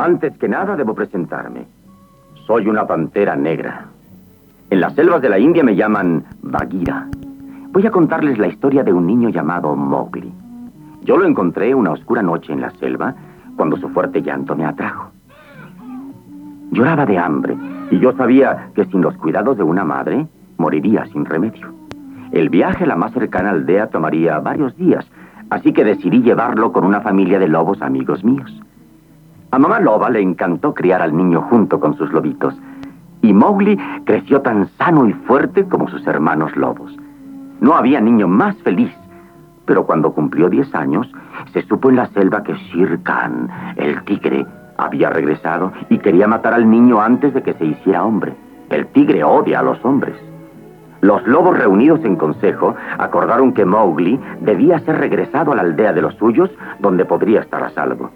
Antes que nada debo presentarme. Soy una pantera negra. En las selvas de la India me llaman Bagheera. Voy a contarles la historia de un niño llamado Mowgli. Yo lo encontré una oscura noche en la selva cuando su fuerte llanto me atrajo. Lloraba de hambre y yo sabía que sin los cuidados de una madre moriría sin remedio. El viaje a la más cercana aldea tomaría varios días, así que decidí llevarlo con una familia de lobos amigos míos. A mamá loba le encantó criar al niño junto con sus lobitos, y Mowgli creció tan sano y fuerte como sus hermanos lobos. No había niño más feliz, pero cuando cumplió 10 años, se supo en la selva que Shere Khan, el tigre, había regresado y quería matar al niño antes de que se hiciera hombre. El tigre odia a los hombres. Los lobos reunidos en consejo acordaron que Mowgli debía ser regresado a la aldea de los suyos, donde podría estar a salvo.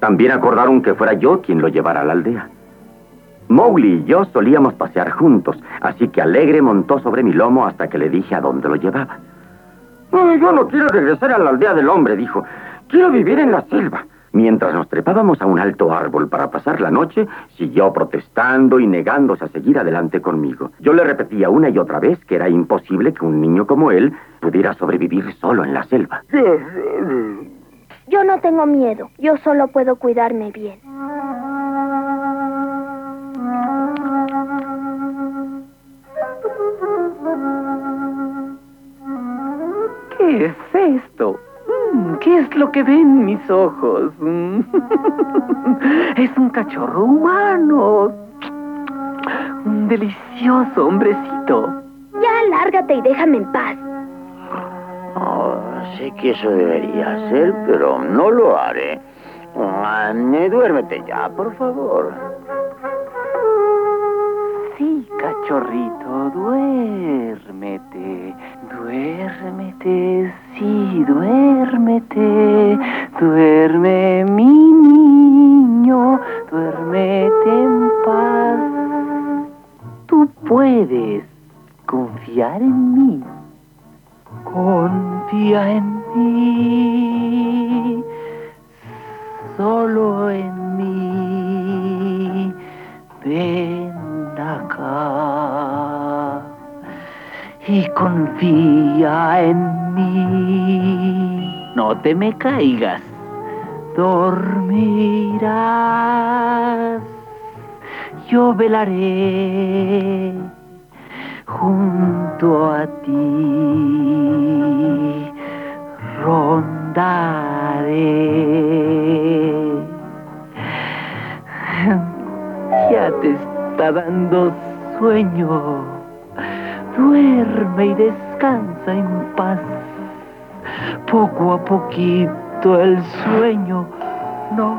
También acordaron que fuera yo quien lo llevara a la aldea. Mowgli y yo solíamos pasear juntos, así que Alegre montó sobre mi lomo hasta que le dije a dónde lo llevaba. yo no quiero regresar a la aldea del hombre, dijo. Quiero vivir en la selva. Mientras nos trepábamos a un alto árbol para pasar la noche, siguió protestando y negándose a seguir adelante conmigo. Yo le repetía una y otra vez que era imposible que un niño como él pudiera sobrevivir solo en la selva. Yo no tengo miedo, yo solo puedo cuidarme bien. ¿Qué es esto? Mm, ¿Qué es lo que ven mis ojos? Mm. Es un cachorro humano. Un delicioso hombrecito. Ya, lárgate y déjame en paz. Oh, sé que eso debería hacer, pero no lo haré. Ah, duérmete ya, por favor. Sí, cachorrito, duérmete. Duérmete, sí, duérmete. Duerme, mi niño. Duérmete en paz. Tú puedes confiar en mí. Confía en mí. Solo en mí. Ven acá y confía en mí. No te me caigas, dormirás. Yo velaré junto a ti, rondaré. Ya te está dando sueño. Duerme y descansa en paz. Poco a poquito el sueño no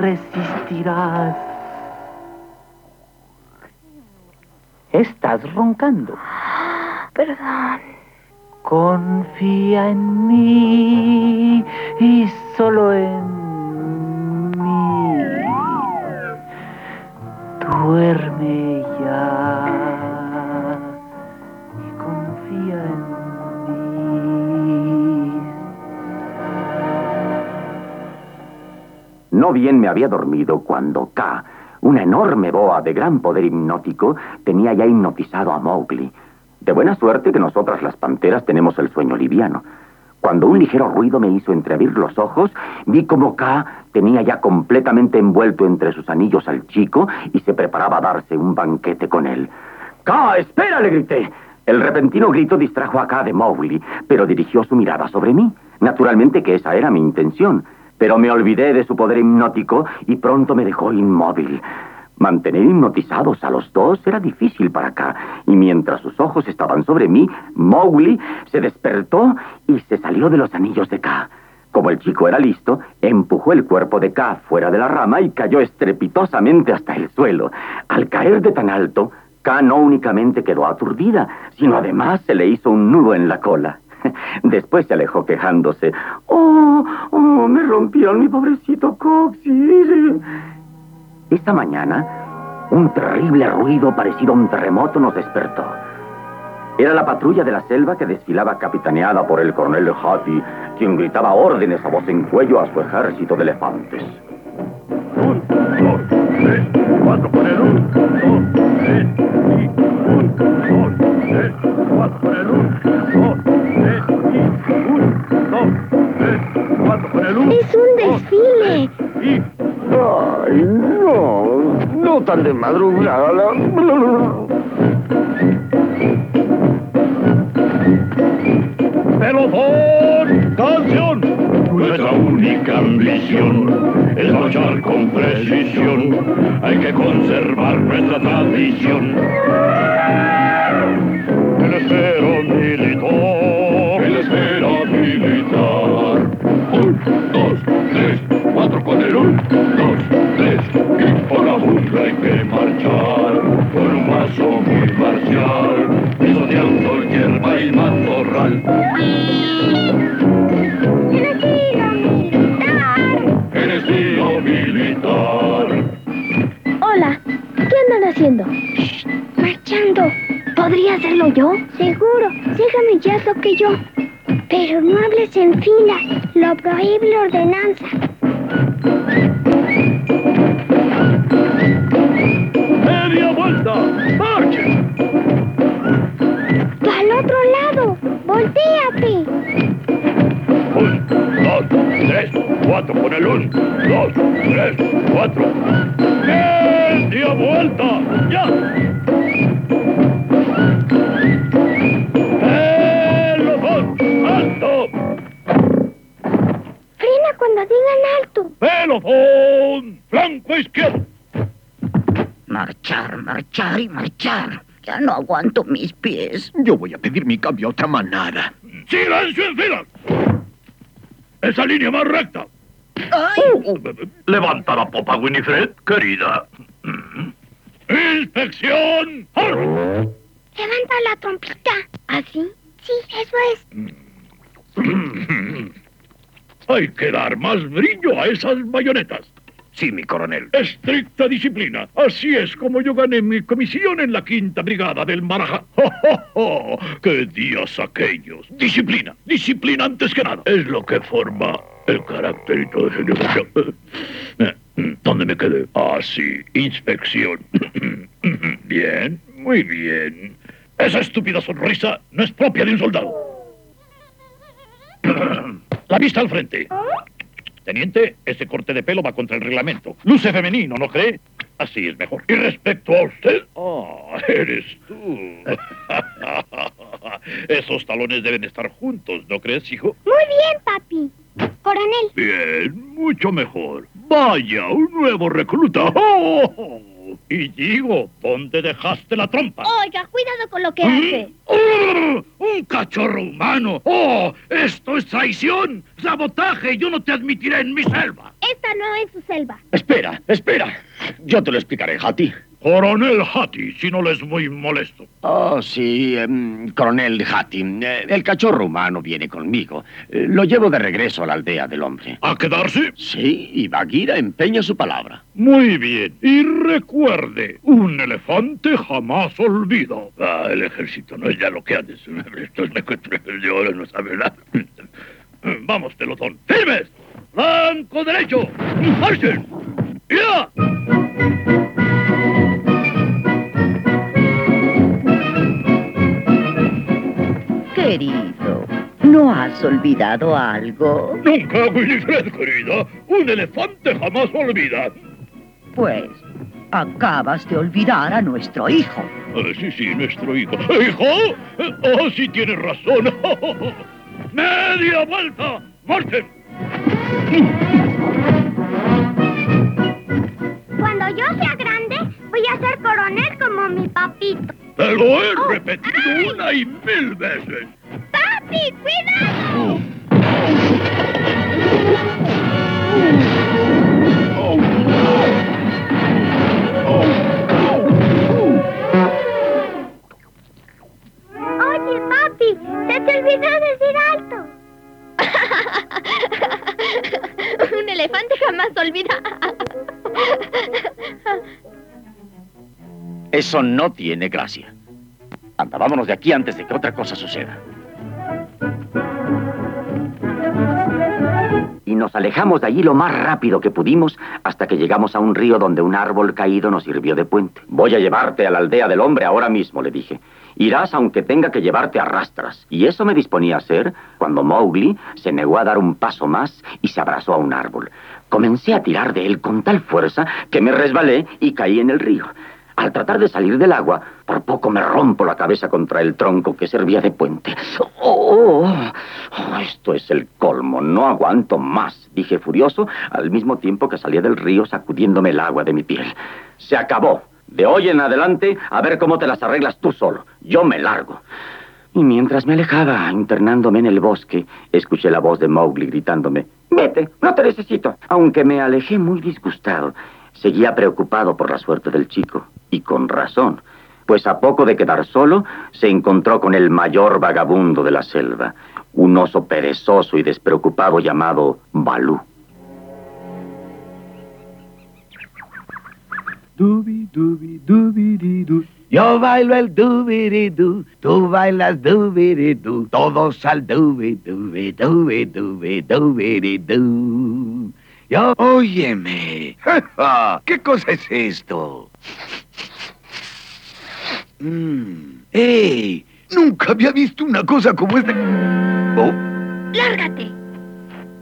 resistirás. Estás roncando. Perdón. Confía en mí y solo en Duerme ya y confía en mí. No bien me había dormido cuando K, una enorme boa de gran poder hipnótico, tenía ya hipnotizado a Mowgli. De buena suerte que nosotras las panteras tenemos el sueño liviano. Cuando un ligero ruido me hizo entreabrir los ojos, vi como K tenía ya completamente envuelto entre sus anillos al chico y se preparaba a darse un banquete con él. ¡K, espera! le grité. El repentino grito distrajo a K de Mowgli, pero dirigió su mirada sobre mí. Naturalmente que esa era mi intención, pero me olvidé de su poder hipnótico y pronto me dejó inmóvil. Mantener hipnotizados a los dos era difícil para K, y mientras sus ojos estaban sobre mí, Mowgli se despertó y se salió de los anillos de K. Como el chico era listo, empujó el cuerpo de K fuera de la rama y cayó estrepitosamente hasta el suelo. Al caer de tan alto, K no únicamente quedó aturdida, sino además se le hizo un nudo en la cola. Después se alejó quejándose. ¡Oh, oh, me rompieron mi pobrecito coxis! Esta mañana, un terrible ruido parecido a un terremoto nos despertó. Era la patrulla de la selva que desfilaba capitaneada por el coronel Hattie, quien gritaba órdenes a voz en cuello a su ejército de elefantes. Es un desfile. Ay, no, no tan de madrugada. Pelotón. Única ambición es marchar con precisión. Hay que conservar nuestra tradición. El esfero militar. El esfero militar. Un, dos, tres, cuatro con el un, dos, tres. Y por la jungla hay que marchar con un paso muy marcial, ¡Media vuelta! ¡Ya! ¡Pelotón! ¡Alto! Frena cuando digan alto. ¡Pelotón! ¡Flanco izquierdo! Marchar, marchar y marchar. Ya no aguanto mis pies. Yo voy a pedir mi cambio a otra manada. ¡Silencio en fila! ¡Esa línea más recta! Levanta la popa, Winifred, querida. ¡Inspección! Levanta la trompita. ¿Así? Sí, eso es. Hay que dar más brillo a esas bayonetas. Sí, mi coronel. Estricta disciplina. Así es como yo gané mi comisión en la quinta brigada del Marajá. ¡Oh, oh, oh! ¡Qué días aquellos! Disciplina. Disciplina antes que nada. Es lo que forma el carácter y todo ese negocio. Eh, ¿Dónde me quedé? Ah, sí. Inspección. Bien. Muy bien. Esa estúpida sonrisa no es propia de un soldado. La vista al frente. Teniente, ese corte de pelo va contra el reglamento. Luce femenino, ¿no cree? Así es mejor. Y respecto a usted, ah, eres tú. Esos talones deben estar juntos, ¿no crees, hijo? Muy bien, papi. Coronel, Bien, mucho mejor. Vaya, un nuevo recluta. ¡Oh! Y digo, ¿dónde dejaste la trompa? oiga, cuidado con lo que hace. ¡Oh! ¡Un cachorro humano! ¡Oh! ¡Esto es traición! ¡Sabotaje! ¡Yo no te admitiré en mi selva! Esta no es su selva. Espera, espera. Yo te lo explicaré, Hattie. Coronel Hattie, si no le es muy molesto. Oh, sí, em, coronel Hattie. eh, el cachorro humano viene conmigo. Eh, lo llevo de regreso a la aldea del hombre. ¿A quedarse? Sí, y Bagheera empeña su palabra. Muy bien. Y recuerde, un elefante jamás olvida. Ah, el ejército no es ya lo que antes. Esto es de oro, no sabe nada. Vamos, pelotón. ¡Firmes! ¡Blanco derecho! ¡Marchen! ¡Ya! Querido, ¿no has olvidado algo? Nunca, Winifred, querida. Un elefante jamás olvida. Pues, acabas de olvidar a nuestro hijo. Ah, sí, sí, nuestro hijo. ¿Hijo? Oh, sí, tienes razón. ¡Media vuelta! ¡Marchen! Cuando yo sea grande, voy a ser coronel como mi papito. Te lo he Oh, repetido ay. una y mil veces. ¡Papi, cuidado! Oye, papi, se te olvidó decir alto. Un elefante jamás olvida. Eso no tiene gracia. Anda, vámonos de aquí antes de que otra cosa suceda. Nos alejamos de allí lo más rápido que pudimos hasta que llegamos a un río donde un árbol caído nos sirvió de puente. Voy a llevarte a la aldea del hombre ahora mismo, le dije. Irás aunque tenga que llevarte a rastras. Y eso me disponía a hacer cuando Mowgli se negó a dar un paso más y se abrazó a un árbol. Comencé a tirar de él con tal fuerza que me resbalé y caí en el río. Al tratar de salir del agua, por poco me rompo la cabeza contra el tronco que servía de puente. ¡Oh! oh, esto es el colmo. No aguanto más, dije furioso, al mismo tiempo que salía del río sacudiéndome el agua de mi piel. Se acabó. De hoy en adelante, a ver cómo te las arreglas tú solo. Yo me largo. Y mientras me alejaba, internándome en el bosque, escuché la voz de Mowgli gritándome, Vete, no te necesito. Aunque me alejé muy disgustado, seguía preocupado por la suerte del chico, y con razón, pues a poco de quedar solo, se encontró con el mayor vagabundo de la selva, un oso perezoso y despreocupado llamado Balú. Dubi, dubi, dubi, Yo bailo el tú bailas todos al dubi-di-du. Yo, óyeme, ¿qué cosa es esto? Mm. ¡Ey! Nunca había visto una cosa como esta. Oh. ¡Lárgate!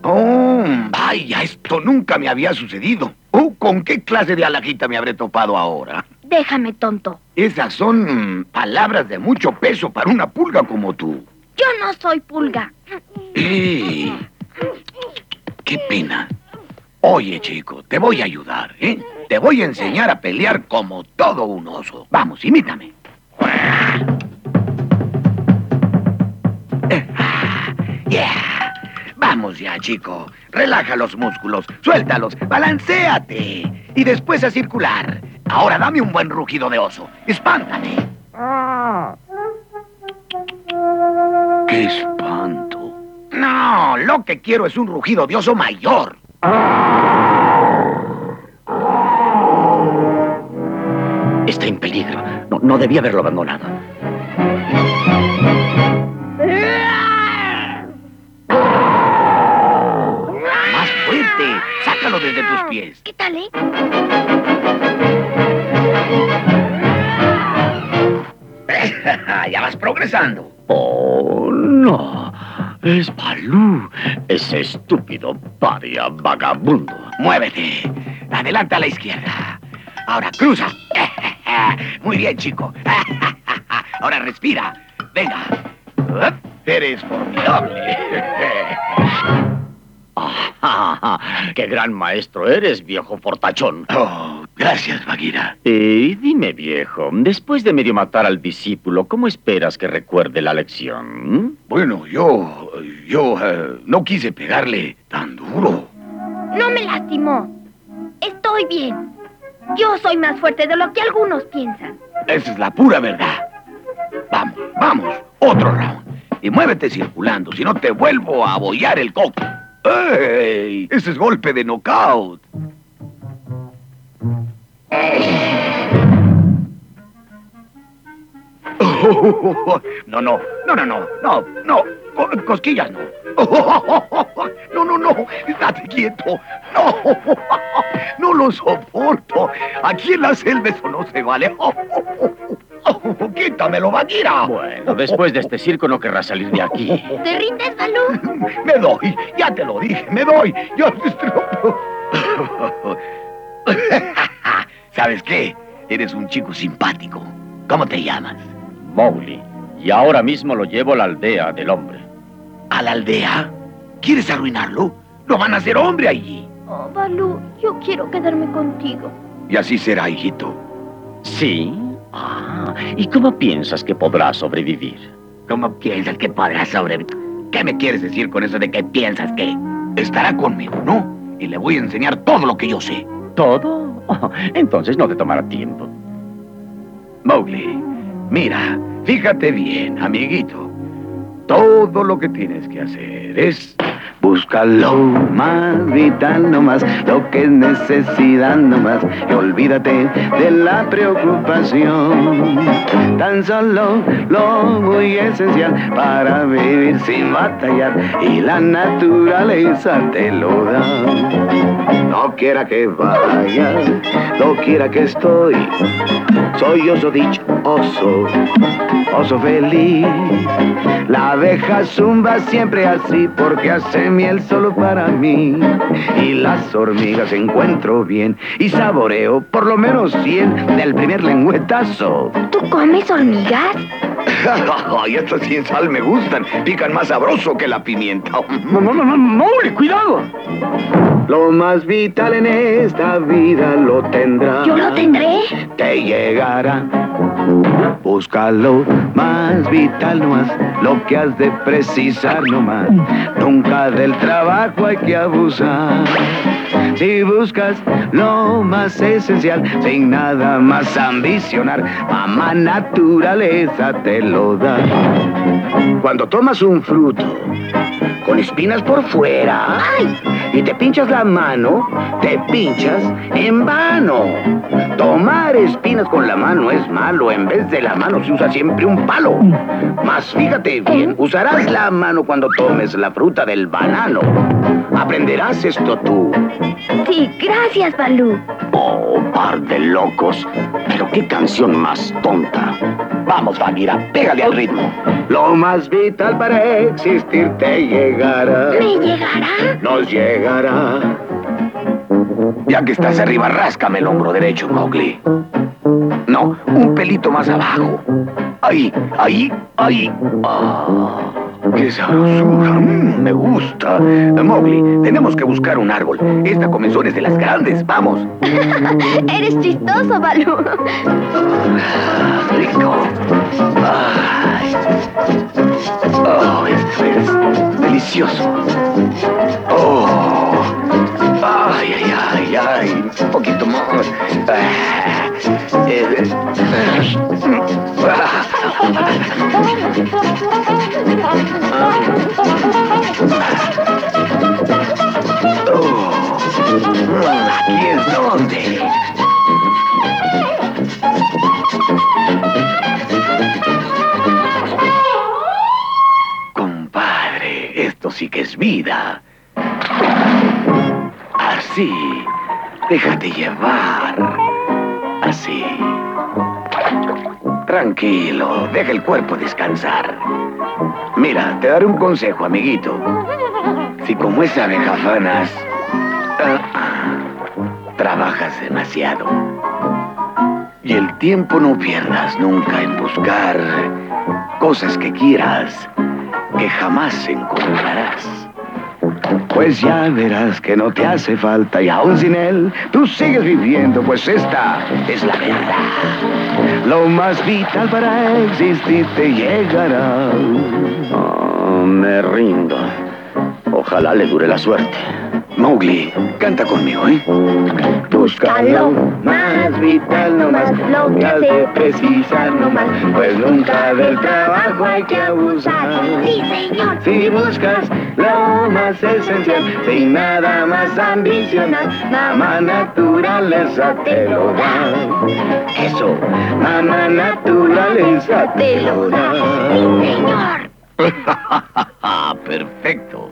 Oh, vaya, esto nunca me había sucedido. Oh, ¿con qué clase de alajita me habré topado ahora? Déjame, tonto. Esas son palabras de mucho peso para una pulga como tú. Yo no soy pulga. ¡Ey! ¡Qué pena! Oye, chico, te voy a ayudar, ¿eh? Te voy a enseñar a pelear como todo un oso. Vamos, imítame. Yeah. Vamos ya, chico. Relaja los músculos, suéltalos, balanceate. Y después a circular. Ahora dame un buen rugido de oso. Espántame. ¡Qué espanto! No, lo que quiero es un rugido de oso mayor. Está en peligro. No, no debía haberlo abandonado. Más fuerte. Sácalo desde tus pies. ¿Qué tal, eh? ya vas progresando. Oh, no. Es Balú, ese estúpido paria vagabundo. Muévete. Adelante a la izquierda. Ahora cruza. Muy bien, chico. Ahora respira. Venga. Eres formidable. ¡Qué gran maestro eres, viejo fortachón! Oh, gracias, Bagheera. Y dime, viejo, después de medio matar al discípulo, ¿cómo esperas que recuerde la lección? Bueno, yo... yo eh, no quise pegarle tan duro. No me lastimó. Estoy bien. Yo soy más fuerte de lo que algunos piensan. Esa es la pura verdad. Vamos, vamos. Otro round. Y muévete circulando, si no te vuelvo a abollar el coco. ¡Ey! Ese es golpe de knockout. No, no, no, no, no, no, no, Co- cosquillas no. No, no, no, estate quieto. No, no lo soporto. Aquí en la selva eso no se vale. Quítamelo, Bagheera. Bueno, después de este circo no querrás salir de aquí. ¿Te rindes, Balú? Me doy, ya te lo dije, me doy. Yo... ¿Sabes qué? Eres un chico simpático. ¿Cómo te llamas? Mowgli. Y ahora mismo lo llevo a la aldea del hombre. ¿A la aldea? ¿Quieres arruinarlo? Lo van a hacer hombre allí. Oh, Balú, yo quiero quedarme contigo. Y así será, hijito. ¿Sí? Ah, ¿y cómo piensas que podrás sobrevivir? ¿Cómo piensas que podrás sobrevivir? ¿Qué me quieres decir con eso de que piensas que? Estará conmigo, ¿no? Y le voy a enseñar todo lo que yo sé. ¿Todo? Oh, entonces no te tomará tiempo. Mowgli, mira, fíjate bien, amiguito. Todo lo que tienes que hacer es buscar lo más vital nomás, lo que es necesidad nomás, y olvídate de la preocupación. Tan solo lo muy esencial para vivir sin batallar, y la naturaleza te lo da. No quiera que vaya, no quiera que estoy, soy oso dichoso, oso feliz. La abeja zumba siempre así porque hace miel solo para mí. Y las hormigas encuentro bien y saboreo por lo menos 100 del primer lengüetazo. ¿Tú comes hormigas? Ay, estas sin sal me gustan. Pican más sabroso que la pimienta. No, no, no, no, cuidado. Lo más vital en esta vida lo tendrás. ¿Yo lo tendré? Te llegará. Búscalo más vital nomás, lo que has de precisar nomás. Nunca del trabajo hay que abusar. Si buscas lo más esencial, sin nada más ambicionar, mamá naturaleza te lo da. Cuando tomas un fruto con espinas por fuera y te pinchas la mano, te pinchas en vano. Tomar espinas con la mano es malo, en vez de la mano se usa siempre un palo. Fíjate bien, usarás la mano cuando tomes la fruta del banano. Aprenderás esto tú. Sí, gracias, Balú. Oh, par de locos. Pero qué canción más tonta. Vamos, Bagheera, pégale al ritmo. Lo más vital para existir te llegará. ¿Me llegará? Nos llegará. Ya que estás arriba, ráscame el hombro derecho, Mowgli. No, un pelito más abajo. Ahí, ahí, ahí. Ah, ¡Qué sabrosura! Mm, me gusta. Mowgli, tenemos que buscar un árbol. Esta comenzón es de las grandes. Vamos. Eres chistoso, Balú. Ah, rico. Ay. Oh, esto es delicioso. Oh. Ay, ay, ay, Un poquito más. Aquí es donde. Compadre, esto sí que es vida. Así. Déjate llevar. Así. Tranquilo, deja el cuerpo descansar. Mira, te daré un consejo, amiguito. Si como esa abeja fanas, ah, trabajas demasiado. Y el tiempo no pierdas nunca en buscar cosas que quieras, que jamás encontrarás. Pues ya verás que no te hace falta y aún sin él, tú sigues viviendo, pues esta es la verdad. Lo más vital para existir te llegará. Oh, me rindo. Ojalá le dure la suerte. Mowgli, canta conmigo, ¿eh? Búscalo más vital nomás, lo que has de precisar nomás, pues nunca del trabajo hay que abusar. Sí, señor. Si buscas lo más esencial, sin nada más ambicionar, mamá naturaleza te lo da. Eso, mamá naturaleza te lo da. Señor. Perfecto.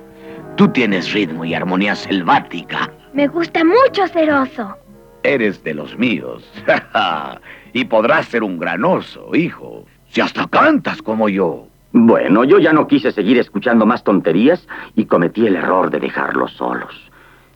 Tú tienes ritmo y armonía selvática. Me gusta mucho ser oso. Eres de los míos. y podrás ser un gran oso, hijo. Si hasta cantas como yo. Bueno, yo ya no quise seguir escuchando más tonterías y cometí el error de dejarlos solos.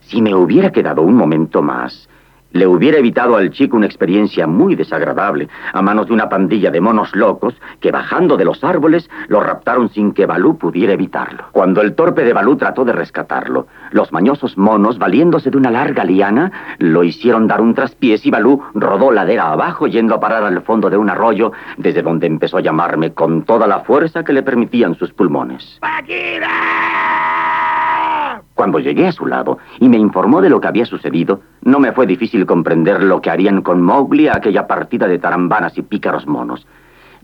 Si me hubiera quedado un momento más, le hubiera evitado al chico una experiencia muy desagradable a manos de una pandilla de monos locos que bajando de los árboles lo raptaron sin que Balú pudiera evitarlo. Cuando el torpe de Balú trató de rescatarlo, los mañosos monos, valiéndose de una larga liana, lo hicieron dar un traspiés y Balú rodó ladera abajo yendo a parar al fondo de un arroyo desde donde empezó a llamarme con toda la fuerza que le permitían sus pulmones. Cuando llegué a su lado y me informó de lo que había sucedido, no me fue difícil comprender lo que harían con Mowgli a aquella partida de tarambanas y pícaros monos.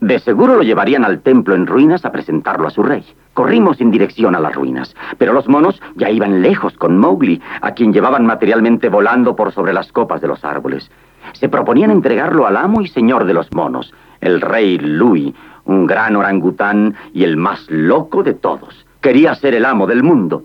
De seguro lo llevarían al templo en ruinas a presentarlo a su rey. Corrimos en dirección a las ruinas, pero los monos ya iban lejos con Mowgli, a quien llevaban materialmente volando por sobre las copas de los árboles. Se proponían entregarlo al amo y señor de los monos, el rey Louis, un gran orangután y el más loco de todos. Quería ser el amo del mundo.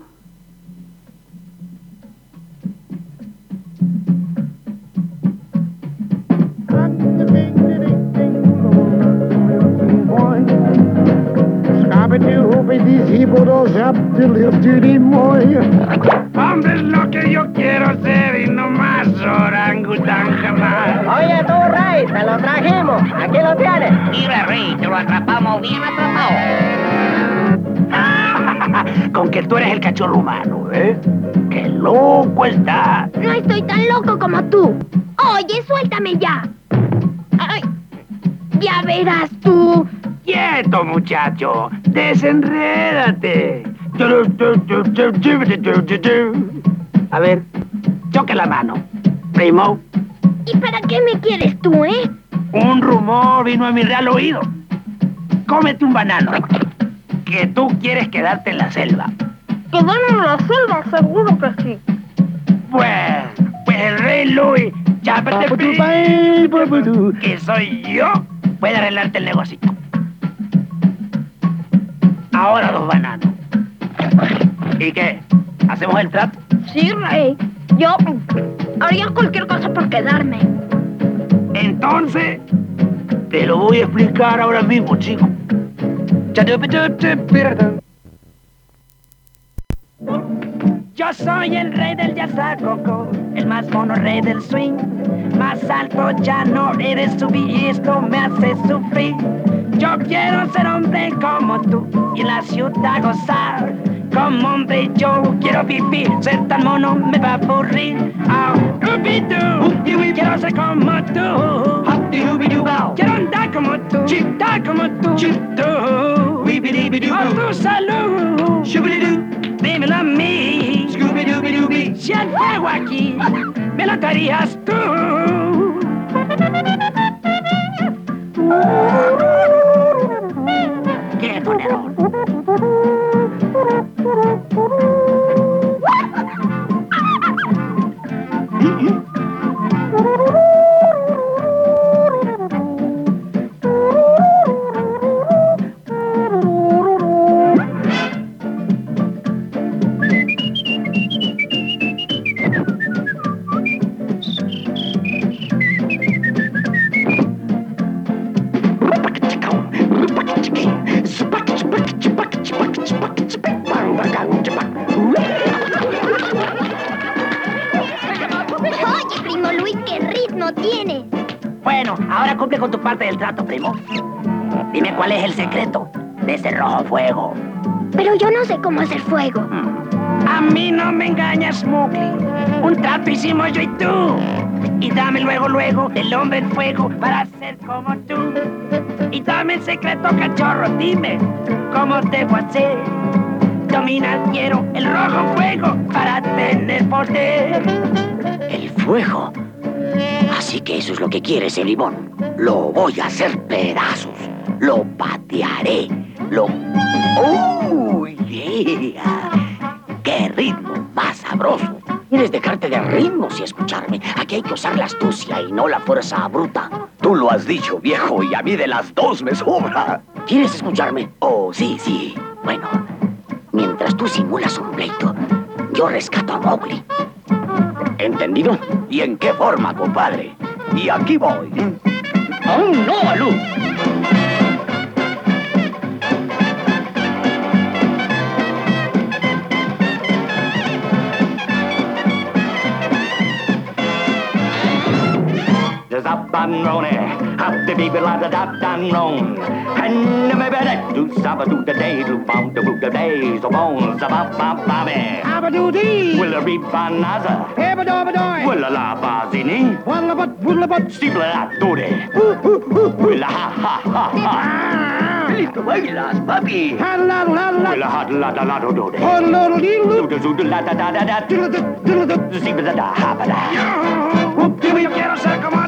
Hombre, es lo que yo quiero ser y no más orangután jamás. Oye, tú, Rey, te lo trajimos. Aquí lo tienes. Mira, Rey, te lo atrapamos bien atrapado. Con que tú eres el cachorro humano, ¿eh? ¡Qué loco está! No estoy tan loco como tú. Oye, suéltame ya. Ay, ya verás tú. ¡Quieto, muchacho! ¡Desenrédate! A ver, choque la mano. Primo, ¿Y para qué me quieres tú, eh? un rumor vino a mi real oído. Cómete un banano. Que tú quieres quedarte en la selva. ¿Quedar en la selva? Seguro que sí. Bueno, pues el rey Louis, chápate que soy yo, puede arreglarte el negocio. Ahora dos bananos. ¿Y qué? ¿Hacemos el trato? Sí, Rey. Yo haría cualquier cosa por quedarme. Entonces, te lo voy a explicar ahora mismo, chico. Yo soy el rey del yazacoco, el más mono rey del swing. Más alto ya no eres subir y esto me hace sufrir. Ser hombre como tú y en la ciudad gozar. Como hombre yo quiero vivir, ser tan mono me va a aburrir. Ah, quiero ser como tú. Quiero andar como tú, dar como tú. A tu salud. Dímelo a mí. Si fuego aquí, me lo darías tú. Ooh. Parte del trato, primo. Dime cuál es el secreto de ese rojo fuego. Pero yo no sé cómo hacer fuego. A mí no me engañas, Mowgli. Un trato hicimos yo y tú. Y dame luego, luego el hombre en fuego para ser como tú. Y dame el secreto, cachorro, dime cómo debo hacer. Dominar quiero el rojo fuego para tener poder. El fuego. Así que eso es lo que quieres, el limón. Lo voy a hacer pedazos. Lo patearé. Lo... ¡Oh, yeah! ¡Qué ritmo más sabroso! Quieres dejarte de ritmos y escucharme. Aquí hay que usar la astucia y no la fuerza bruta. Tú lo has dicho, viejo, y a mí de las dos me sobra. ¿Quieres escucharme? Oh, sí, sí. Bueno, mientras tú simulas un pleito, yo rescato a Mowgli. ¿Entendido? ¿Y en qué forma, compadre? Y aquí voy. ¡Aún no, Alú! dan rone. Hop the baby la da da dan ron. And the baby da do saba do the day do bom the boo the days the bones the bop bop bobby. Abba do dee. Will a reap banaza. Ebba do ba doy. Will a la bazini. Walla but walla but. Steeple la do de. Will a ha ha ha ha. Lick away last puppy. Ha la la la. Will a ha la da la do do de. Oh la do dee do. Do do do la da da da da. Do do do do do. Steeple da da ha ba da. Whoop dee wee get a sack of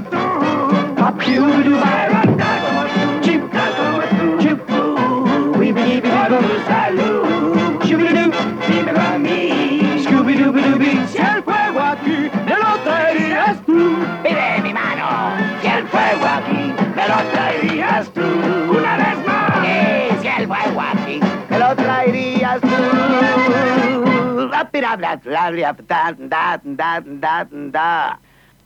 blah, blah.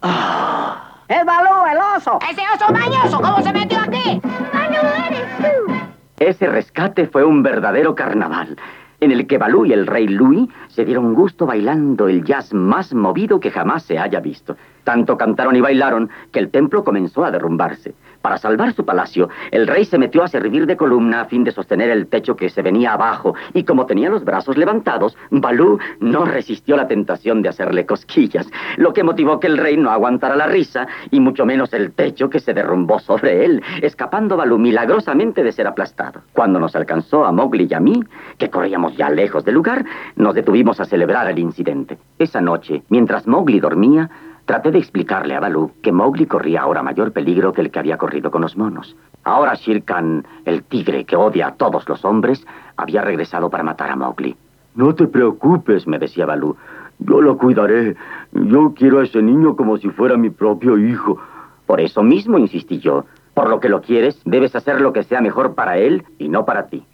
Ah. ¡Es Balú, el oso! ¡Ese oso mañoso! ¿Cómo se metió aquí? ¡Balú, eres tú! Ese rescate fue un verdadero carnaval, en el que Balú y el rey Louis se dieron gusto bailando el jazz más movido que jamás se haya visto. Tanto cantaron y bailaron que el templo comenzó a derrumbarse. Para salvar su palacio, el rey se metió a servir de columna a fin de sostener el techo que se venía abajo, y como tenía los brazos levantados, Balú no resistió la tentación de hacerle cosquillas, lo que motivó que el rey no aguantara la risa, y mucho menos el techo que se derrumbó sobre él, escapando Balú milagrosamente de ser aplastado. Cuando nos alcanzó a Mowgli y a mí, que corríamos ya lejos del lugar, nos detuvimos a celebrar el incidente. Esa noche, mientras Mowgli dormía, Traté de explicarle a Balú que Mowgli corría ahora mayor peligro que el que había corrido con los monos. Ahora Shere Khan, el tigre que odia a todos los hombres, había regresado para matar a Mowgli. No te preocupes, me decía Balú. Yo lo cuidaré. Yo quiero a ese niño como si fuera mi propio hijo. Por eso mismo insistí yo. Por lo que lo quieres, debes hacer lo que sea mejor para él y no para ti.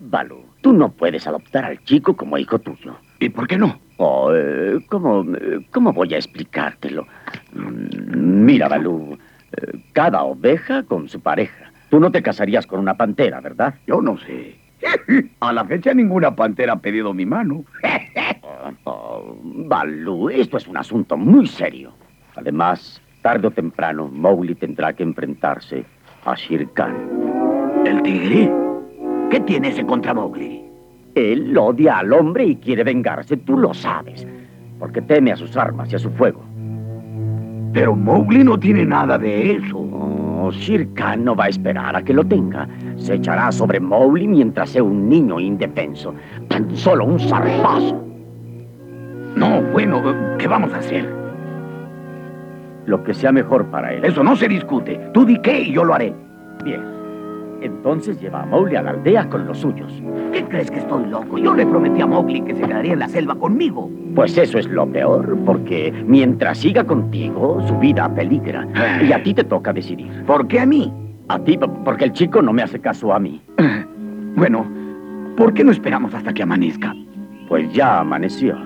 Balú, tú no puedes adoptar al chico como hijo tuyo. ¿Y por qué no? Oh, eh, ¿cómo, ¿Cómo voy a explicártelo? Mira, Balú, eh, cada oveja con su pareja. Tú no te casarías con una pantera, ¿verdad? Yo no sé. A la fecha ninguna pantera ha pedido mi mano. Oh, Balú, esto es un asunto muy serio. Además, tarde o temprano, Mowgli tendrá que enfrentarse a Shere Khan. ¿El tigre? ¿Qué tiene ese contra Mowgli? Él odia al hombre y quiere vengarse, tú lo sabes, porque teme a sus armas y a su fuego. Pero Mowgli no tiene nada de eso. Oh, Shere Khan no va a esperar a que lo tenga. Se echará sobre Mowgli mientras sea un niño indefenso. Tan solo un zarpazo. No, bueno, ¿qué vamos a hacer? Lo que sea mejor para él. Eso no se discute. Tú di qué y yo lo haré. Bien. Entonces lleva a Mowgli a la aldea con los suyos. ¿Qué crees que estoy loco? Yo le prometí a Mowgli que se quedaría en la selva conmigo. Pues eso es lo peor, porque mientras siga contigo, su vida peligra. Y a ti te toca decidir. ¿Por qué a mí? A ti, porque el chico no me hace caso a mí. Bueno, ¿por qué no esperamos hasta que amanezca? Pues ya amaneció.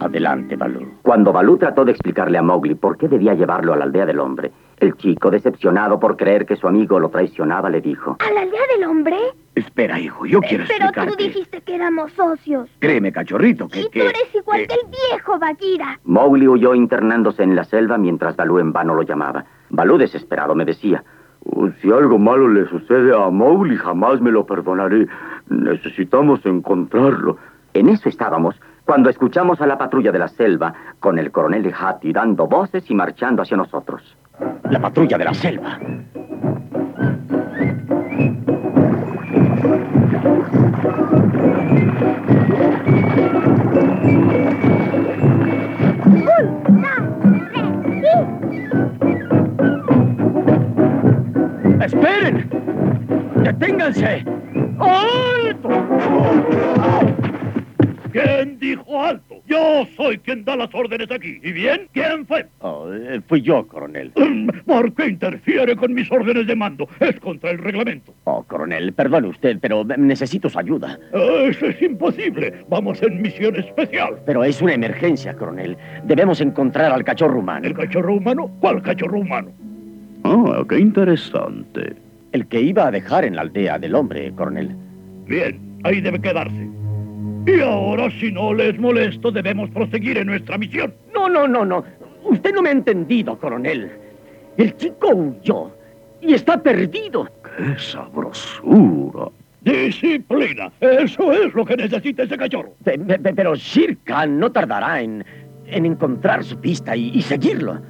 Adelante, Balú. Cuando Balú trató de explicarle a Mowgli por qué debía llevarlo a la aldea del hombre, el chico, decepcionado por creer que su amigo lo traicionaba, le dijo... ¿A la aldea del hombre? Espera, hijo, yo quiero Pero tú explicarte. dijiste que éramos socios. Créeme, cachorrito, que... Y tú que- eres igual que- que el viejo Bagheera. Mowgli huyó internándose en la selva mientras Balú en vano lo llamaba. Balú, desesperado, me decía... "Oh, si algo malo le sucede a Mowgli, jamás me lo perdonaré. Necesitamos encontrarlo. En eso estábamos cuando escuchamos a la patrulla de la selva con el coronel Hati dando voces y marchando hacia nosotros. La patrulla de la selva. ¡Esperen! ¡Deténganse! ¡Alto! ¿Quién dijo alto? Soy quien da las órdenes aquí. ¿Y bien? ¿Quién fue? Oh, eh, fui yo, coronel. ¿Por qué interfiere con mis órdenes de mando? Es contra el reglamento. Oh, coronel, perdone usted, pero necesito su ayuda. Eso es imposible. Vamos en misión especial. Pero es una emergencia, coronel. Debemos encontrar al cachorro humano. ¿El cachorro humano? ¿Cuál cachorro humano? Oh, qué interesante. El que iba a dejar en la aldea del hombre, coronel. Bien, ahí debe quedarse. Y ahora, si no les molesto, debemos proseguir en nuestra misión. No, no, no, no. Usted no me ha entendido, coronel. El chico huyó y está perdido. ¡Qué sabrosura! Disciplina. Eso es lo que necesita ese cachorro. Pe- pe- pe- Pero Khan no tardará en, en encontrar su pista y, y seguirlo.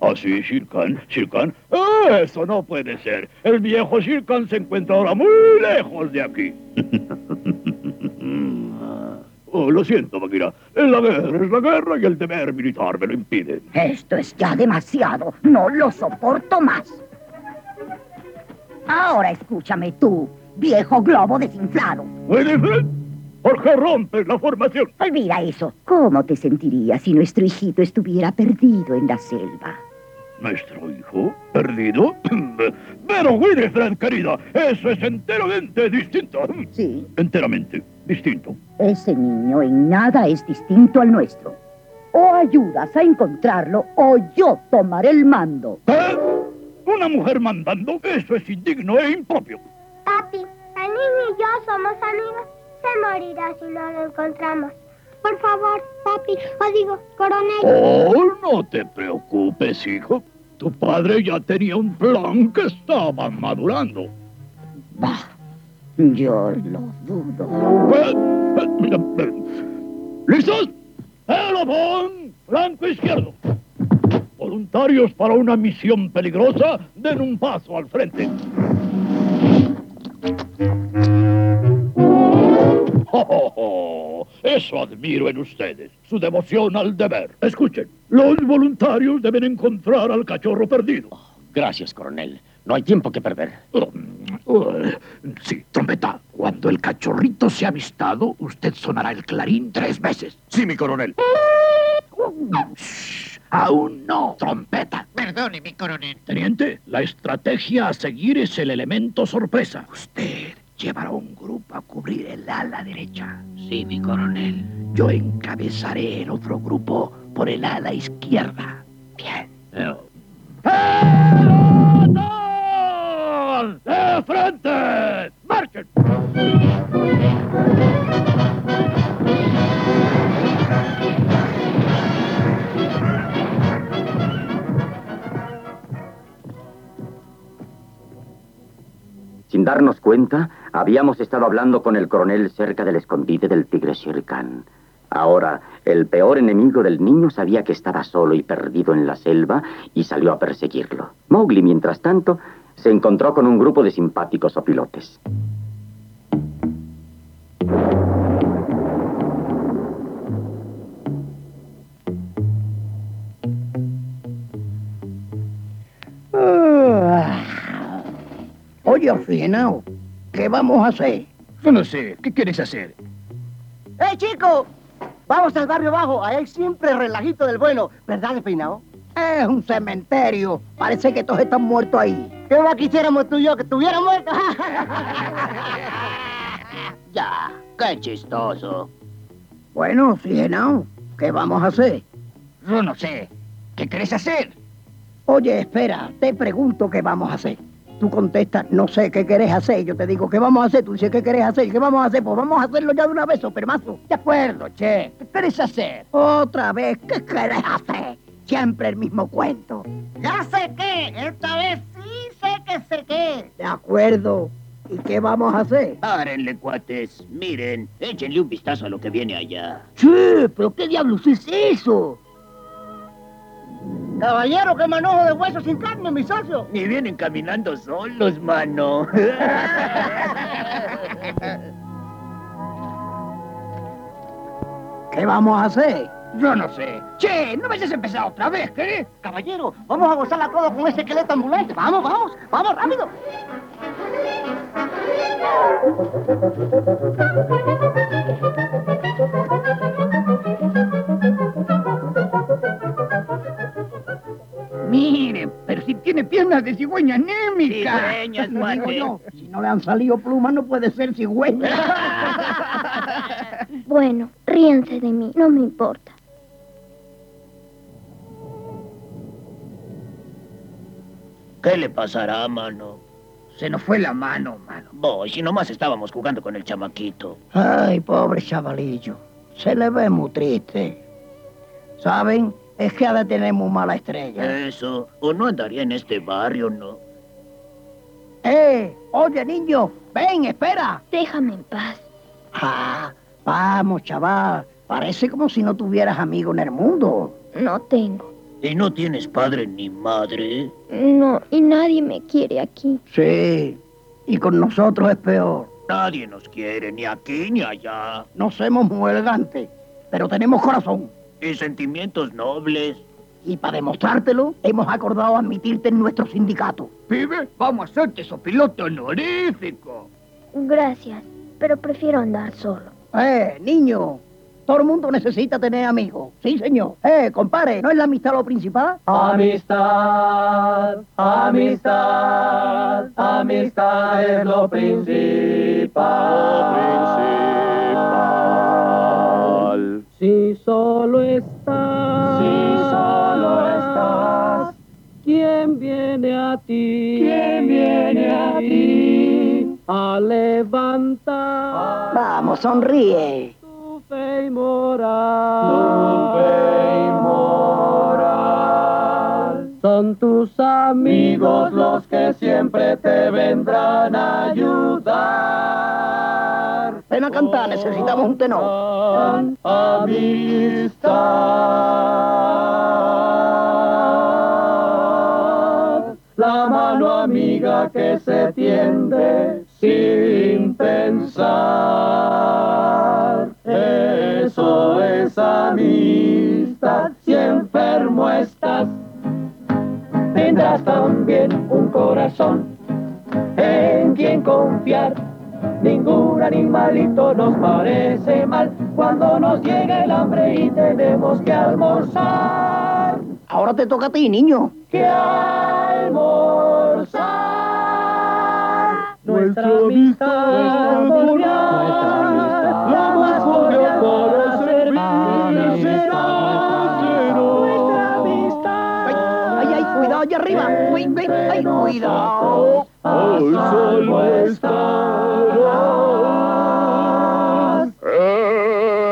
¿Así, Shirkan? ¿Shirkan? Ah, eso no puede ser. El viejo Shirkan se encuentra ahora muy lejos de aquí. Oh, lo siento, Bagheera. La guerra es la guerra y el deber militar me lo impide. Esto es ya demasiado. No lo soporto más. Ahora escúchame tú, viejo globo desinflado. Winifred, ¿por qué rompes la formación? Olvida eso. ¿Cómo te sentirías si nuestro hijito estuviera perdido en la selva? ¿Nuestro hijo? ¿Perdido? Pero, Winifred, querida, eso es enteramente distinto. Sí. Enteramente. Distinto. Ese niño en nada es distinto al nuestro. O ayudas a encontrarlo o yo tomaré el mando. ¿Qué? ¿Una mujer mandando? Eso es indigno e impropio. Papi, el niño y yo somos amigos. Se morirá si no lo encontramos. Por favor, papi, o digo, coronel. Oh, no te preocupes, hijo. Tu padre ya tenía un plan que estaba madurando. Bah, yo lo dudo. ¿Listos? Elobón, flanco izquierdo. Voluntarios para una misión peligrosa, den un paso al frente. ¡Oh, oh, oh! Eso admiro en ustedes, su devoción al deber. Escuchen, los voluntarios deben encontrar al cachorro perdido. Gracias, coronel. No hay tiempo que perder. Uh, sí, trompeta. Cuando el cachorrito sea avistado, usted sonará el clarín tres veces. Sí, mi coronel. Shh, aún no, trompeta. Perdone, mi coronel. Teniente, la estrategia a seguir es el elemento sorpresa. Usted llevará un grupo a cubrir el ala derecha. Sí, mi coronel. Yo encabezaré el otro grupo por el ala izquierda. Bien. ¡Pelotón! Darnos cuenta, habíamos estado hablando con el coronel cerca del escondite del tigre Shere Khan. Ahora, el peor enemigo del niño sabía que estaba solo y perdido en la selva y salió a perseguirlo. Mowgli, mientras tanto, se encontró con un grupo de simpáticos opilotes. Oye, Ofigenao, ¿qué vamos a hacer? Yo no sé. ¿Qué quieres hacer? ¡Eh, chico! Vamos al barrio bajo, ahí hay siempre relajito del bueno, ¿verdad, despeinado? Es un cementerio. Parece que todos están muertos ahí. ¿Qué más quisiéramos tú y yo que estuvieran muertos? Ya, qué chistoso. bueno, Ofigenao, ¿qué vamos a hacer? Yo no sé. ¿Qué querés hacer? Oye, espera, te pregunto qué vamos a hacer. Tú contestas, no sé qué querés hacer. Yo te digo, ¿qué vamos a hacer? Tú dices, ¿qué querés hacer? ¿Qué vamos a hacer? Pues vamos a hacerlo ya de una vez, permazo. De acuerdo, che. ¿Qué querés hacer? Otra vez, ¿qué querés hacer? Siempre el mismo cuento. Ya sé qué. Esta vez sí sé que sé qué. De acuerdo. ¿Y qué vamos a hacer? Párenle, cuates. Miren, échenle un vistazo a lo que viene allá. Che, pero ¿qué diablos es eso? Caballero, qué manojo de huesos sin carne, mi socio. Ni vienen caminando solos, mano. ¿Qué vamos a hacer? Yo no sé. Che, no vayas a empezar otra vez, ¿querés? Caballero, vamos a gozarla todo con ese esqueleto ambulante. Vamos, vamos, vamos, rápido. Mire, pero si tiene piernas de cigüeña anémica. Cigüeñas, Digo yo, si no le han salido plumas no puede ser cigüeña. Bueno, ríense de mí, no me importa. ¿Qué le pasará, mano? Se nos fue la mano, mano. Boy, si nomás estábamos jugando con el chamaquito. Ay, pobre chavalillo. Se le ve muy triste. ¿Saben? Es que ha de tener muy mala estrella. Eso, o no andaría en este barrio, ¿no? ¡Eh! Oye, niño, ven, espera. Déjame en paz. Ah, vamos, chaval. Parece como si no tuvieras amigo en el mundo. No tengo. ¿Y no tienes padre ni madre? No, y nadie me quiere aquí. Sí, y con nosotros es peor. Nadie nos quiere, ni aquí ni allá. No somos muy elegantes, pero tenemos corazón. Y sentimientos nobles. Y para demostrártelo, hemos acordado admitirte en nuestro sindicato. Pibe, vamos a hacerte piloto honorífico. Gracias, pero prefiero andar solo. Eh, niño, todo el mundo necesita tener amigos. Sí, señor. Eh, compadre, ¿no es la amistad lo principal? Amistad, amistad, amistad es lo principal. tal. Si solo estás, Si solo estás, ¿quién viene a ti? ¿quién viene a ti? A levantar Vamos, sonríe. tu fe y moral. Tu fe y moral. Son tus Amigos los que siempre te vendrán a ayudar. Ven a cantar, necesitamos un tenor. Amistad. La mano amiga que se tiende sin pensar. Eso es amistad. Si enfermo estás, tendrás también un corazón en quien confiar. Ningún animalito nos parece mal cuando nos llega el hambre y tenemos que almorzar. Ahora te toca a ti, niño. Que almorzar. Nuestra amistad, nuestra amistad, cuidado allá arriba. Uy, uy, ay, cuidado. A salvo estarás.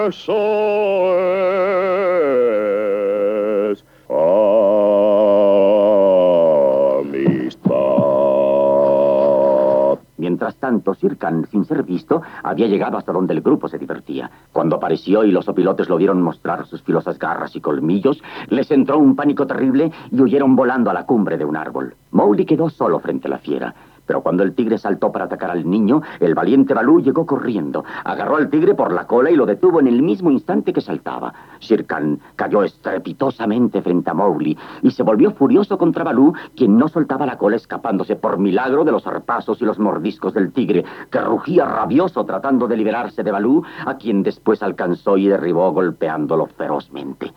Eso tanto, Sirkan, sin ser visto, había llegado hasta donde el grupo se divertía. Cuando apareció y los opilotes lo vieron mostrar sus filosas garras y colmillos, les entró un pánico terrible y huyeron volando a la cumbre de un árbol. Mowgli quedó solo frente a la fiera. Pero cuando el tigre saltó para atacar al niño, el valiente Balú llegó corriendo, agarró al tigre por la cola y lo detuvo en el mismo instante que saltaba. Shere Khan cayó estrepitosamente frente a Mowgli y se volvió furioso contra Balú, quien no soltaba la cola escapándose por milagro de los zarpazos y los mordiscos del tigre, que rugía rabioso tratando de liberarse de Balú, a quien después alcanzó y derribó golpeándolo ferozmente.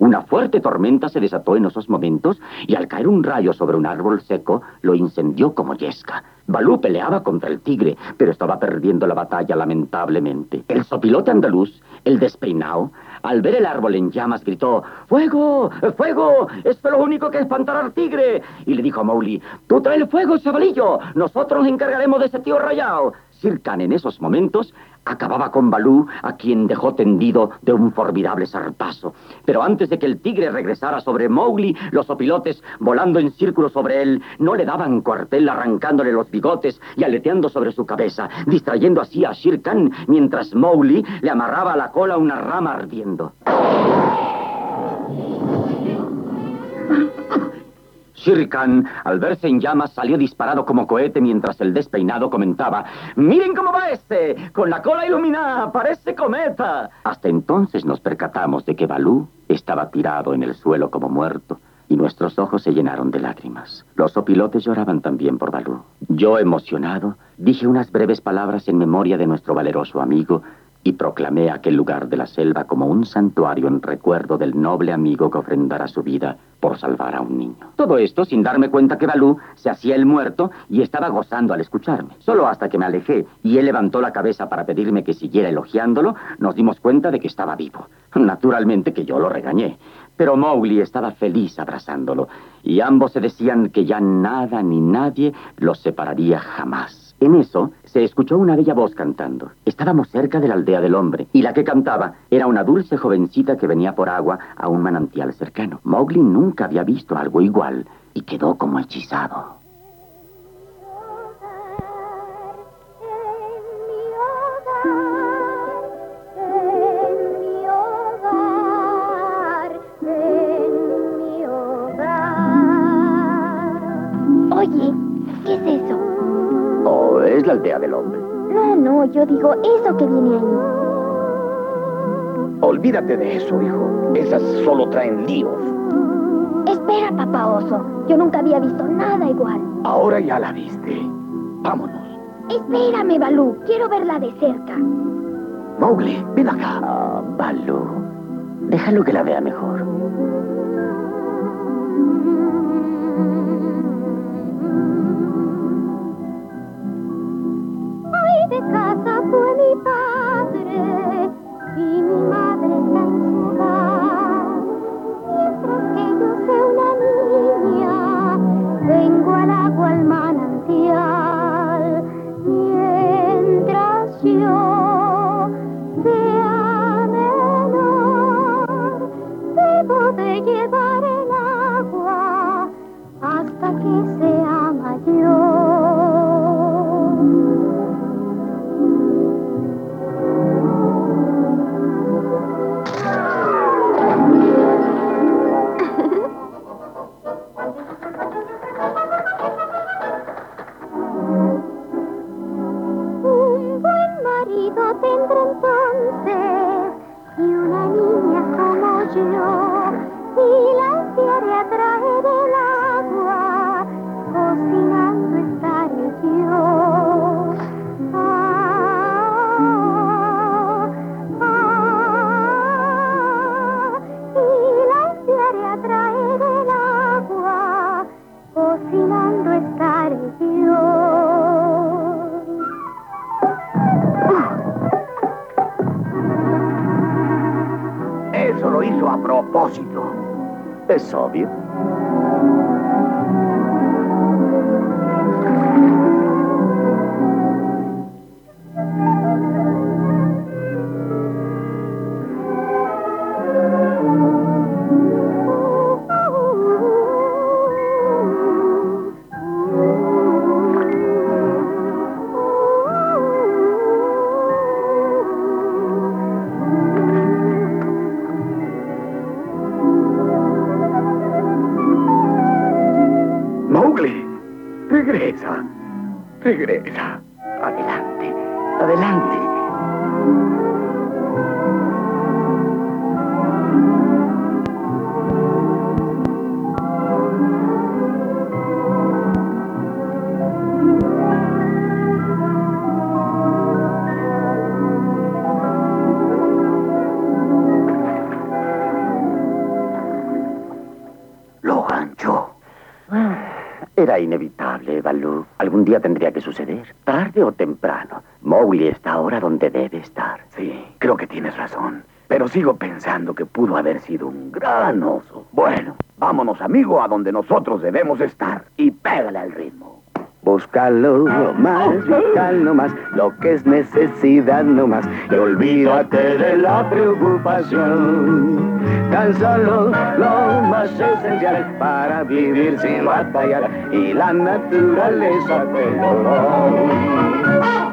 Una fuerte tormenta se desató en esos momentos y al caer un rayo sobre un árbol seco lo incendió como yesca. Balú peleaba contra el tigre, pero estaba perdiendo la batalla lamentablemente. El sopilote andaluz, el despeinao, al ver el árbol en llamas gritó ¡Fuego! ¡Fuego! ¡Esto es lo único que espantará al tigre! Y le dijo a Mowgli ¡Tú trae el fuego, chavalillo! Nosotros nos encargaremos de ese tío rayado. Sir Khan en esos momentos acababa con Balú, a quien dejó tendido de un formidable zarpazo. Pero antes de que el tigre regresara sobre Mowgli, los opilotes, volando en círculo sobre él, no le daban cuartel arrancándole los bigotes y aleteando sobre su cabeza, distrayendo así a Shere Khan, mientras Mowgli le amarraba a la cola una rama ardiendo. Shere al verse en llamas, salió disparado como cohete mientras el despeinado comentaba ¡Miren cómo va este! ¡Con la cola iluminada! ¡Parece cometa! Hasta entonces nos percatamos de que Balú estaba tirado en el suelo como muerto y nuestros ojos se llenaron de lágrimas. Los opilotes lloraban también por Balú. Yo, emocionado, dije unas breves palabras en memoria de nuestro valeroso amigo y proclamé aquel lugar de la selva como un santuario en recuerdo del noble amigo que ofrendara su vida por salvar a un niño. Todo esto sin darme cuenta que Balú se hacía el muerto y estaba gozando al escucharme. Solo hasta que me alejé y él levantó la cabeza para pedirme que siguiera elogiándolo, nos dimos cuenta de que estaba vivo. Naturalmente que yo lo regañé. Pero Mowgli estaba feliz abrazándolo, y ambos se decían que ya nada ni nadie los separaría jamás. En eso se escuchó una bella voz cantando. Estábamos cerca de la aldea del hombre, y la que cantaba era una dulce jovencita que venía por agua a un manantial cercano. Mowgli nunca había visto algo igual, y quedó como hechizado. Oye, es la aldea del hombre. No, no, yo digo eso que viene ahí. Olvídate de eso, hijo. Esas solo traen líos. Espera, papá oso. Yo nunca había visto nada igual. Ahora ya la viste. Vámonos. Espérame, Balú. Quiero verla de cerca. Mowgli, ven acá. Ah, Balú. Déjalo que la vea mejor. De casa fue mi padre. Y mi madre marido tendré entonces y una niña como yo y hizo a propósito. Regresa. Adelante, adelante. Lo ganchó. Era inevitable. Algún día tendría que suceder, tarde o temprano. Mowgli está ahora donde debe estar. Sí, creo que tienes razón. Pero sigo pensando que pudo haber sido un gran oso. Bueno, vámonos, amigo, a donde nosotros debemos estar. Y pégale al ritmo. Búscalo lo más vital nomás, lo que es necesidad nomás. Y olvídate de la preocupación. Tan solo lo más esencial para vivir sin batallar. Y la naturaleza te lo